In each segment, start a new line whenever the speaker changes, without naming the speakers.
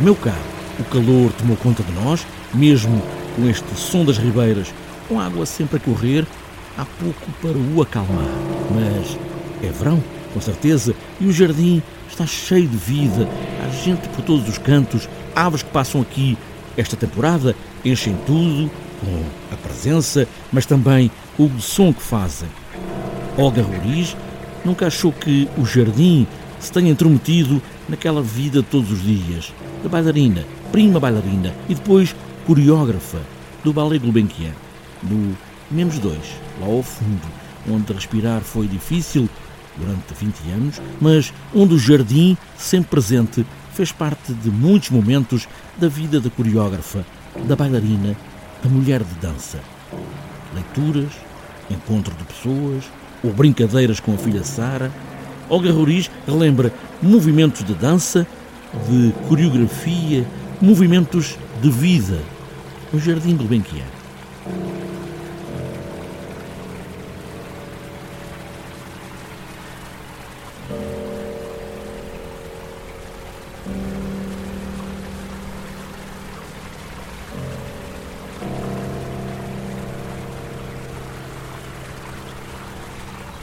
Meu caro, o calor tomou conta de nós, mesmo com este som das ribeiras, com água sempre a correr, há pouco para o acalmar. Mas é verão, com certeza, e o jardim está cheio de vida. Há gente por todos os cantos, aves que passam aqui esta temporada enchem tudo com a presença, mas também com o som que fazem. Olga Roriz nunca achou que o jardim se tenha intrometido naquela vida todos os dias. Da bailarina, prima bailarina e depois coreógrafa do Ballet Gulbenkian, no Menos Dois, lá ao fundo, onde respirar foi difícil durante 20 anos, mas onde o jardim, sempre presente, fez parte de muitos momentos da vida da coreógrafa, da bailarina, da mulher de dança. Leituras, encontro de pessoas ou brincadeiras com a filha Sara. Olga Roriz relembra movimentos de dança, de coreografia, movimentos de vida no Jardim Benquier.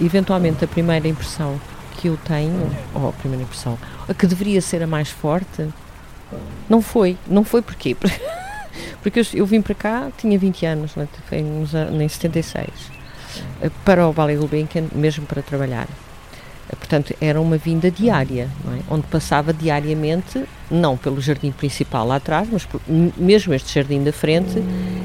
eventualmente a primeira impressão que eu tenho, ou a primeira impressão, a que deveria ser a mais forte, não foi. Não foi porquê? Porque eu, eu vim para cá, tinha 20 anos, né? foi em 76, eh, para o Vale Gulbenkian, mesmo para trabalhar. Portanto, era uma vinda diária? Onde passava diariamente, não pelo jardim principal lá atrás, mas por, mesmo este jardim da frente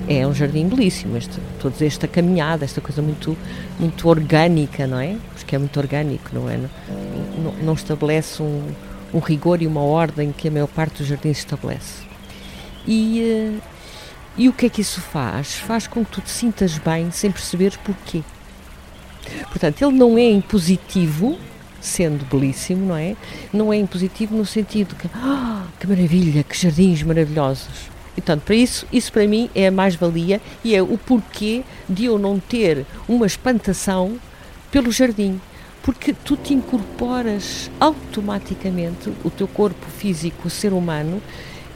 é um jardim belíssimo. Este, toda esta caminhada, esta coisa muito, muito orgânica, não é? Porque é muito orgânico, não é? Não, não, estabelece um, um, rigor e uma ordem que a maior parte dos jardins estabelece. E, uh, e o que é que isso faz? Faz com que tu te sintas bem sem perceberes porquê. Portanto, ele não é impositivo, sendo belíssimo, não é? Não é impositivo no sentido que, ah, que maravilha, que jardins maravilhosos. E, portanto, para isso, isso para mim é a mais-valia e é o porquê de eu não ter uma espantação pelo jardim. Porque tu te incorporas automaticamente, o teu corpo físico, o ser humano,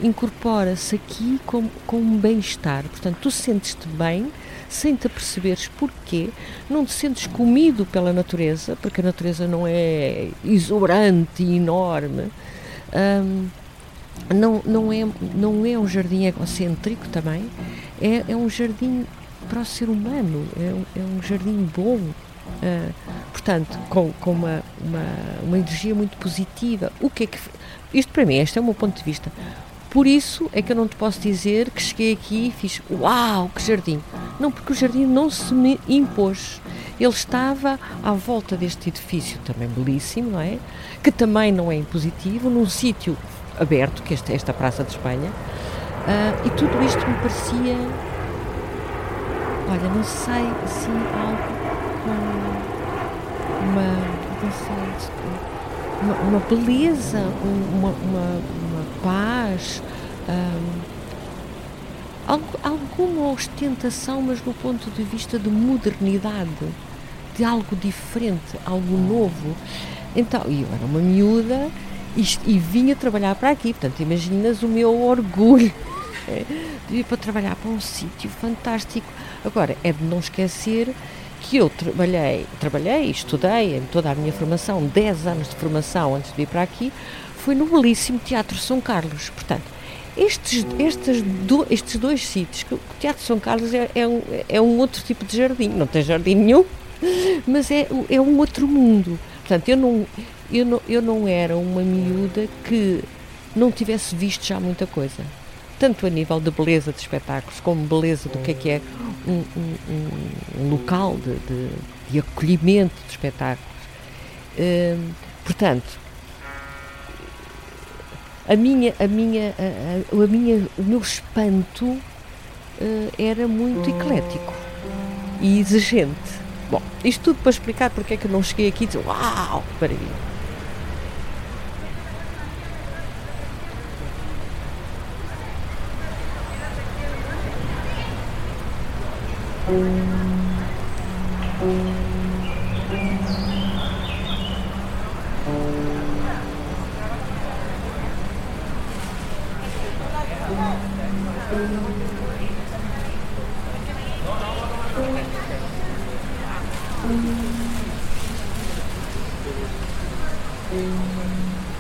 incorpora-se aqui com, com um bem-estar. Portanto, tu sentes-te bem sem te perceberes porquê, não te sentes comido pela natureza, porque a natureza não é exuberante e enorme. Um, não, não, é, não é um jardim egocêntrico também, é, é um jardim para o ser humano, é, é um jardim bom, uh, portanto, com, com uma, uma, uma energia muito positiva. O que é que. Isto para mim, este é o meu ponto de vista. Por isso é que eu não te posso dizer que cheguei aqui e fiz uau, que jardim. Não, porque o jardim não se me impôs. Ele estava à volta deste edifício também belíssimo, não é? Que também não é impositivo, num sítio aberto, que esta, esta Praça de Espanha. Uh, e tudo isto me parecia, olha, não sei, assim, algo com uma, não sei, uma, uma beleza, uma, uma paz, hum, alguma ostentação, mas no ponto de vista de modernidade, de algo diferente, algo novo. Então, eu era uma miúda e, e vinha trabalhar para aqui, portanto, imaginas o meu orgulho de ir para trabalhar para um sítio fantástico. Agora, é de não esquecer que eu trabalhei, trabalhei, estudei em toda a minha formação, 10 anos de formação antes de vir para aqui, foi no belíssimo Teatro São Carlos. Portanto, estes, estes, do, estes dois sítios, que o Teatro São Carlos é, é, um, é um outro tipo de jardim, não tem jardim nenhum, mas é, é um outro mundo. Portanto, eu não, eu, não, eu não era uma miúda que não tivesse visto já muita coisa. Tanto a nível de beleza de espetáculos, como beleza do que é que é um, um, um local de, de, de, acolhimento de espetáculos. Hum, portanto, a minha, a minha, a, a, a minha, o meu espanto uh, era muito eclético e exigente. Bom, isto tudo para explicar porque é que eu não cheguei aqui e disse, uau, que maravilha.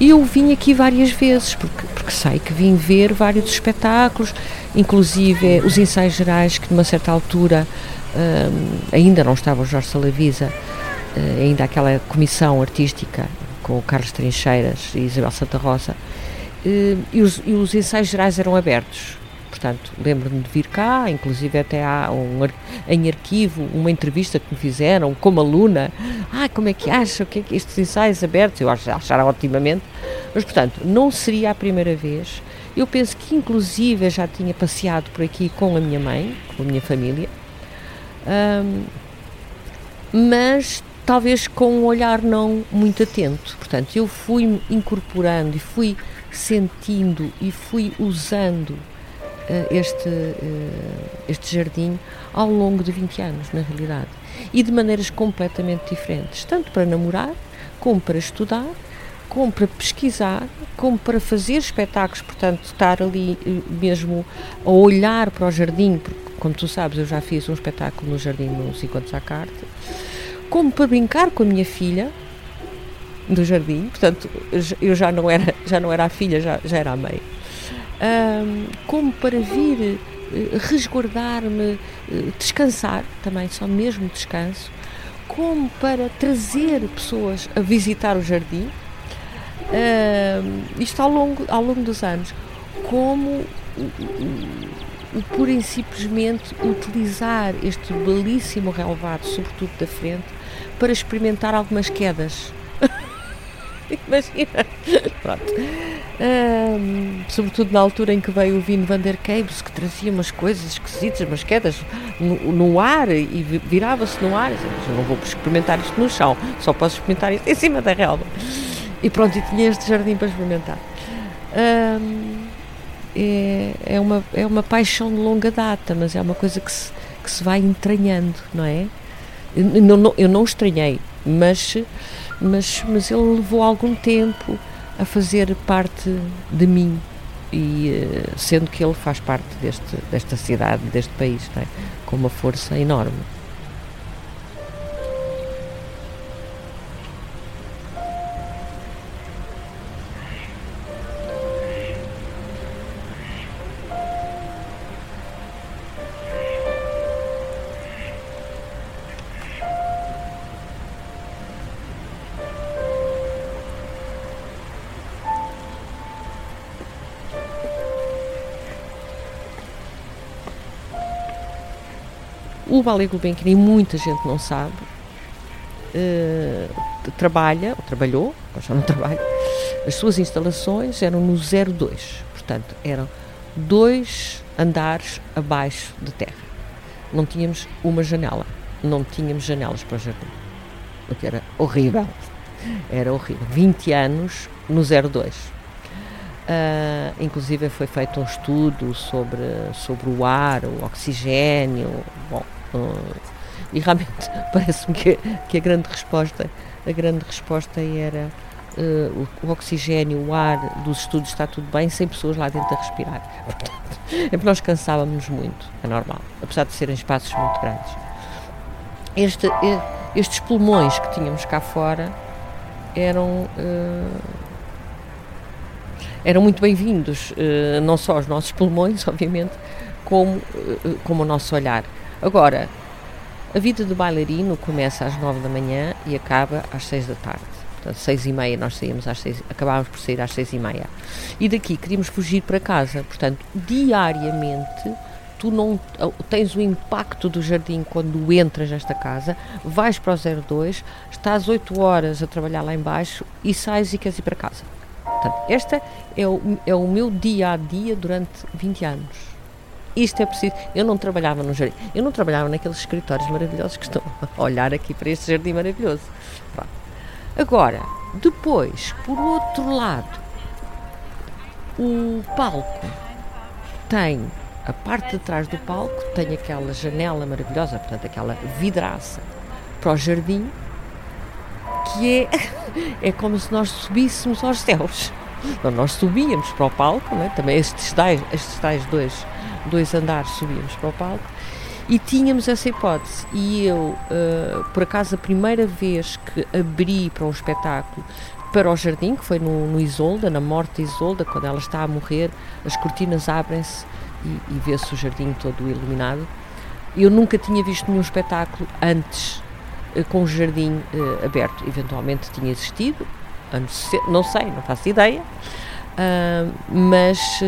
Eu vim aqui várias vezes, porque, porque sei que vim ver vários espetáculos, inclusive os ensaios gerais, que numa certa altura um, ainda não estava o Jorge Salavisa, uh, ainda aquela comissão artística com o Carlos Trincheiras e Isabel Santa Rosa, uh, e, os, e os ensaios gerais eram abertos portanto, lembro-me de vir cá, inclusive até há um, em arquivo uma entrevista que me fizeram como aluna. Ah, como é que acha? O que é que estes ensaios abertos? Eu acho, achara otimamente. Mas, portanto, não seria a primeira vez. Eu penso que, inclusive, já tinha passeado por aqui com a minha mãe, com a minha família. Um, mas talvez com um olhar não muito atento. Portanto, eu fui incorporando e fui sentindo e fui usando este, eh, este jardim ao longo de 20 anos, na realidade. E de maneiras completamente diferentes, tanto para namorar, como para estudar, como para pesquisar, como para fazer espetáculos, portanto, estar ali eh, mesmo a olhar para o jardim, porque, como tu sabes, eu já fiz um espetáculo no jardim nos Encontros à Carta, como para brincar com a minha filha do jardim, portanto, eu já não era, já não era a filha, já, já era a mãe um, como para vir uh, resguardar-me, uh, descansar também, só mesmo descanso, como para trazer pessoas a visitar o jardim, uh, isto ao longo, ao longo dos anos, como o pura e simplesmente utilizar este belíssimo relevado, sobretudo da frente, para experimentar algumas quedas. Imagina. Pronto. Um, sobretudo na altura em que veio o Vino Van der Caves, que trazia umas coisas esquisitas, umas quedas no, no ar e virava-se no ar. Eu não vou experimentar isto no chão, só posso experimentar isto em cima da relva. E pronto, e tinha este jardim para experimentar. Um, é, é, uma, é uma paixão de longa data, mas é uma coisa que se, que se vai entranhando, não é? Eu não, eu não estranhei, mas mas, mas ele levou algum tempo a fazer parte de mim e eh, sendo que ele faz parte deste, desta cidade, deste país, é? com uma força enorme. Ballet Gulbenkian, e muita gente não sabe, uh, trabalha, ou trabalhou, mas já não trabalha, as suas instalações eram no 02, portanto, eram dois andares abaixo de terra. Não tínhamos uma janela, não tínhamos janelas para o jardim, o que era horrível. Era horrível. 20 anos no 02. Uh, inclusive foi feito um estudo sobre, sobre o ar, o oxigênio, bom, e realmente parece-me que, que a grande resposta, a grande resposta era uh, o, o, oxigênio, o ar dos estudos está tudo bem, sem pessoas lá dentro a respirar. Portanto, é porque nós cansávamos muito, é normal, apesar de serem espaços muito grandes. Este, estes pulmões que tínhamos cá fora eram eram muito bem-vindos, uh, não só os nossos pulmões, obviamente, como, uh, como o nosso olhar. Agora, a vida do bailarino começa às nove da manhã e acaba às seis da tarde. Portanto, seis e meia nós saímos às seis, acabávamos por sair às seis e meia. E daqui queríamos fugir para casa. Portanto, diariamente tu não tens o impacto do jardim quando entras nesta casa, vais para o 02, estás oito horas a trabalhar lá embaixo e sais e queres ir para casa. Portanto, este é o, é o meu dia a dia durante 20 anos. Isto é preciso. Eu não trabalhava no jardim, eu não trabalhava naqueles escritórios maravilhosos que estão a olhar aqui para este jardim maravilhoso. Pronto. Agora, depois, por outro lado, o palco tem a parte de trás do palco tem aquela janela maravilhosa, portanto, aquela vidraça para o jardim que é, é como se nós subíssemos aos céus. Então, nós subíamos para o palco, é? também estes tais, estes tais dois, dois andares subíamos para o palco, E tínhamos essa hipótese. E eu, uh, por acaso, a primeira vez que abri para um espetáculo para o jardim, que foi no, no Isolda, na morte de Isolda, quando ela está a morrer, as cortinas abrem-se e, e vê-se o jardim todo iluminado. Eu nunca tinha visto nenhum espetáculo antes uh, com o jardim uh, aberto. Eventualmente tinha existido, não sei, não faço ideia, mas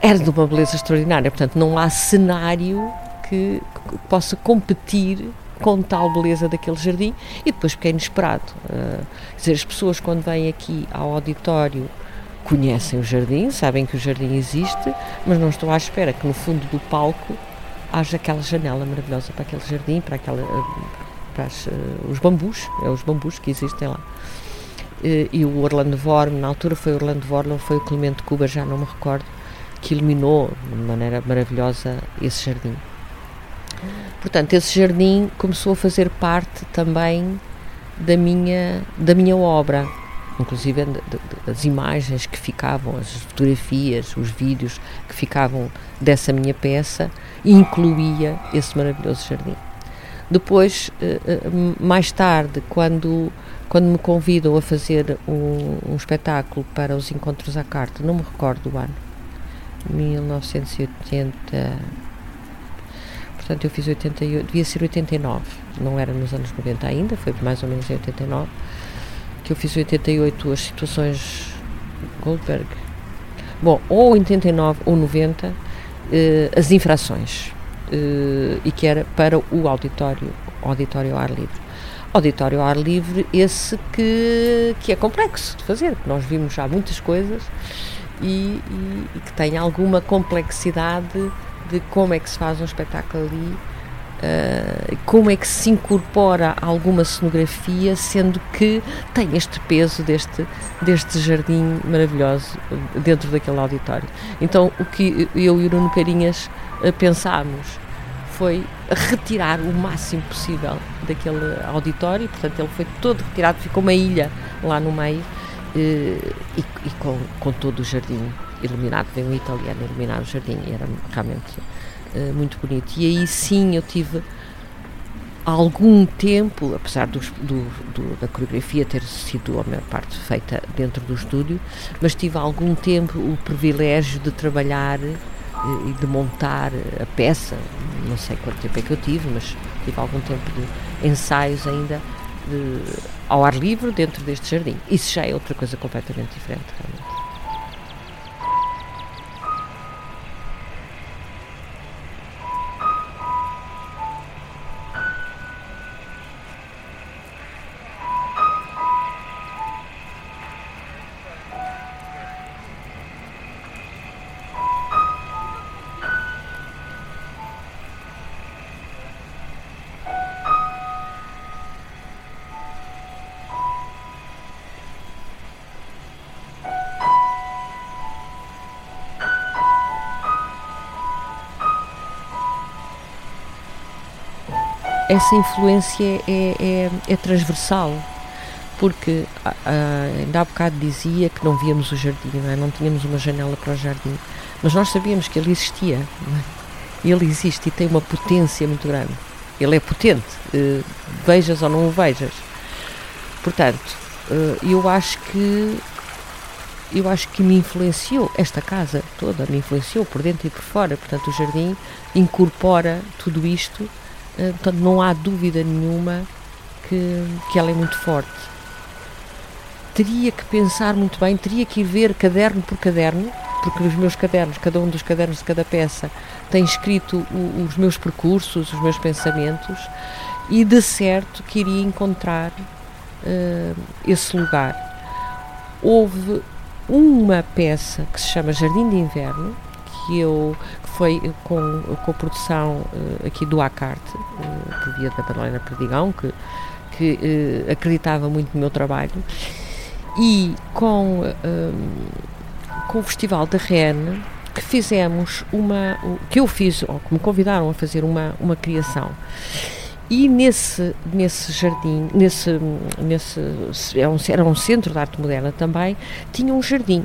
era de uma beleza extraordinária. Portanto, não há cenário que, possa competir com tal beleza daquele jardim e depois porque é inesperado. Uh, dizer, as pessoas quando vêm aqui ao auditório conhecem o jardim, sabem que o jardim existe, mas não estão à espera que no fundo do palco haja aquela janela maravilhosa para aquele jardim, para, aquela, para as, uh, os bambus, é os bambus que existem lá. Uh, e o Orlando Vorm, na altura foi Orlando Vorm, foi o Clemente Cuba, já não me recordo, que iluminou de maneira maravilhosa esse jardim. Portanto, esse jardim começou a fazer parte também da minha, da minha obra, inclusive das imagens que ficavam, as fotografias, os vídeos que ficavam dessa minha peça, incluía esse maravilhoso jardim. Depois, eh, eh, mais tarde, quando, quando me convidam a fazer um, um espetáculo para os Encontros à Carta, não me recordo do ano, 1980. Portanto, eu fiz 88, devia ser 89, não era nos anos 90 ainda, foi mais ou menos em 89, que eu fiz 88 as situações Goldberg. Bom, ou 89 ou 90, eh, as infrações, eh, e que era para o auditório, auditório ao ar livre. Auditório ao ar livre, esse que, que é complexo de fazer, porque nós vimos já muitas coisas e, e, e, que tem alguma complexidade de como é que se faz um espetáculo ali, uh, como é que se incorpora alguma cenografia, sendo que tem este peso deste, deste jardim maravilhoso dentro daquele auditório. Então, o que eu e o Nuno Carinhas uh, pensámos foi retirar o máximo possível daquele auditório, portanto, ele foi todo retirado, ficou uma ilha lá no meio e, e com, com, todo o jardim iluminado. Veio um italiano iluminar o jardim era realmente uh, muito bonito. E aí sim eu tive algum tempo, apesar do, do, da coreografia ter sido a maior parte feita dentro do estúdio, mas tive algum tempo o privilégio de trabalhar eh, e de montar a peça. Não sei quanto tempo é que eu tive, mas tive algum tempo de ensaios ainda de, ao ar livre dentro deste jardim. Isso já é outra coisa completamente diferente, realmente. Essa influência é, é, é transversal, porque ah, ainda há bocado dizia que não víamos o jardim, não, é? não tínhamos uma janela para o jardim, mas nós sabíamos que ele existia. É? Ele existe e tem uma potência muito grande. Ele é potente, uh, vejas ou não o vejas. Portanto, uh, eu acho que eu acho que me influenciou esta casa toda, me influenciou por dentro e por fora. Portanto, o jardim incorpora tudo isto eh, portanto, não há dúvida nenhuma que, que ela é muito forte. Teria que pensar muito bem, teria que ir ver caderno por caderno, porque os meus cadernos, cada um dos cadernos de cada peça, tem escrito o, os meus percursos, os meus pensamentos, e de certo que iria encontrar uh, esse lugar. Houve uma peça que se chama Jardim de Inverno, que eu que foi com, com a produção uh, aqui do Acarte, uh, por via da Madalena Perdigão, que, que uh, acreditava muito no meu trabalho, e com, com o Festival da REN, que fizemos uma, que eu fiz, ou que me convidaram a fazer uma, uma criação. E nesse, nesse jardim, nesse, nesse um, era um centro de arte moderna também, tinha um jardim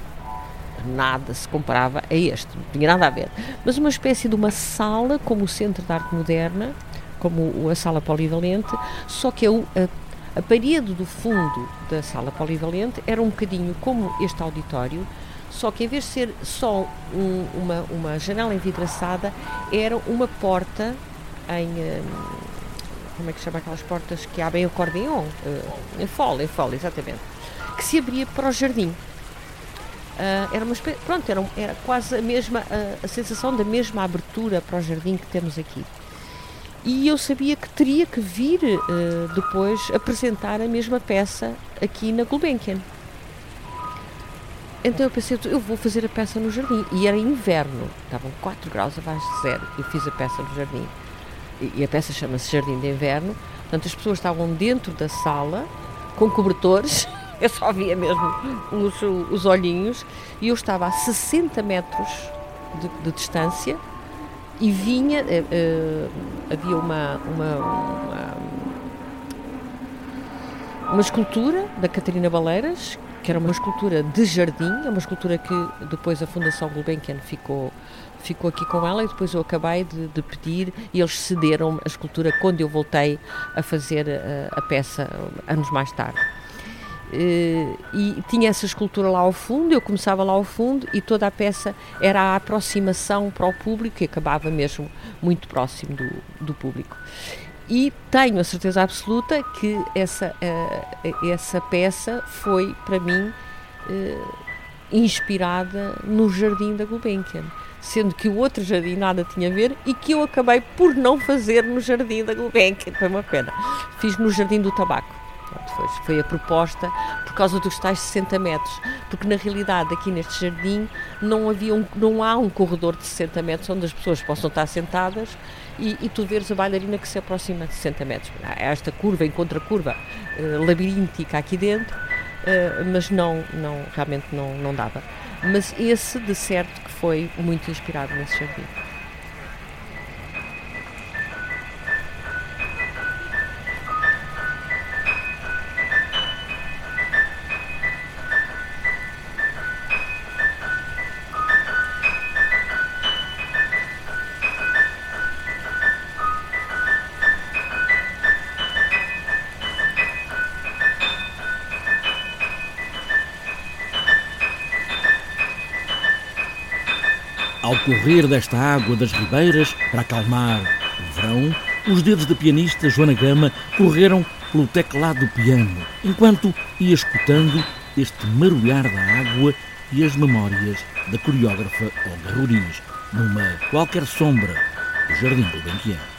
nada se comparava a este, não tinha nada a ver. Mas uma espécie de uma sala, como o Centro de Arte Moderna, como a sala polivalente, só que a, a, a parede do fundo da sala polivalente era um bocadinho como este auditório, só que em vez de ser só um, uma, uma janela envidraçada, era uma porta em. Um, como é que chama aquelas portas que abrem o? Uh, em fole, em fole, exatamente. Que se abria para o jardim. Uh, era uma pronto, era, era quase a mesma, uh, a sensação da mesma abertura para o jardim que temos aqui. E eu sabia que teria que vir uh, depois apresentar a mesma peça aqui na Gulbenkian. Então eu pensei, eu vou fazer a peça no jardim. E era inverno, estavam 4 graus abaixo de zero. Eu fiz a peça no jardim e a peça chama-se Jardim de Inverno, portanto as pessoas estavam dentro da sala com cobertores, eu só via mesmo os, os olhinhos, e eu estava a 60 metros de, de distância e vinha, uh, havia uma, uma, uma, uma escultura da Catarina Baleiras, que era uma escultura de jardim, é uma escultura que depois a Fundação Gulbenkian ficou ficou aqui com ela e depois eu acabei de, de pedir e eles cederam a escultura quando eu voltei a fazer a, eh, a peça anos mais tarde. Uh, e tinha essa escultura lá ao fundo, eu começava lá ao fundo e toda a peça era a aproximação para o público e acabava mesmo muito próximo do, do público. E tenho a certeza absoluta que essa, uh, essa peça foi, para mim, uh, inspirada no Jardim da Gulbenkian sendo que o outro jardim nada tinha a ver e que eu acabei por não fazer no jardim da Gulbenkian, foi uma pena. Fiz no jardim do tabaco. Foi, foi a proposta por causa dos tais 60 metros, porque na realidade aqui neste jardim não, havia um, não há um corredor de 60 metros onde as pessoas possam estar sentadas e, e tu veres a bailarina que se aproxima de 60 metros. Há esta curva, encontra curva uh, labiríntica aqui dentro, uh, mas não, não, realmente não, não dava. Mas esse, de certo, que foi muito inspirado nesse jardim.
Correr desta água das ribeiras para acalmar o verão, os dedos da pianista Joana Gama correram pelo teclado do piano, enquanto ia escutando este marulhar da água e as memórias da coreógrafa Olga Roriz, numa qualquer sombra do Jardim do Benquiano.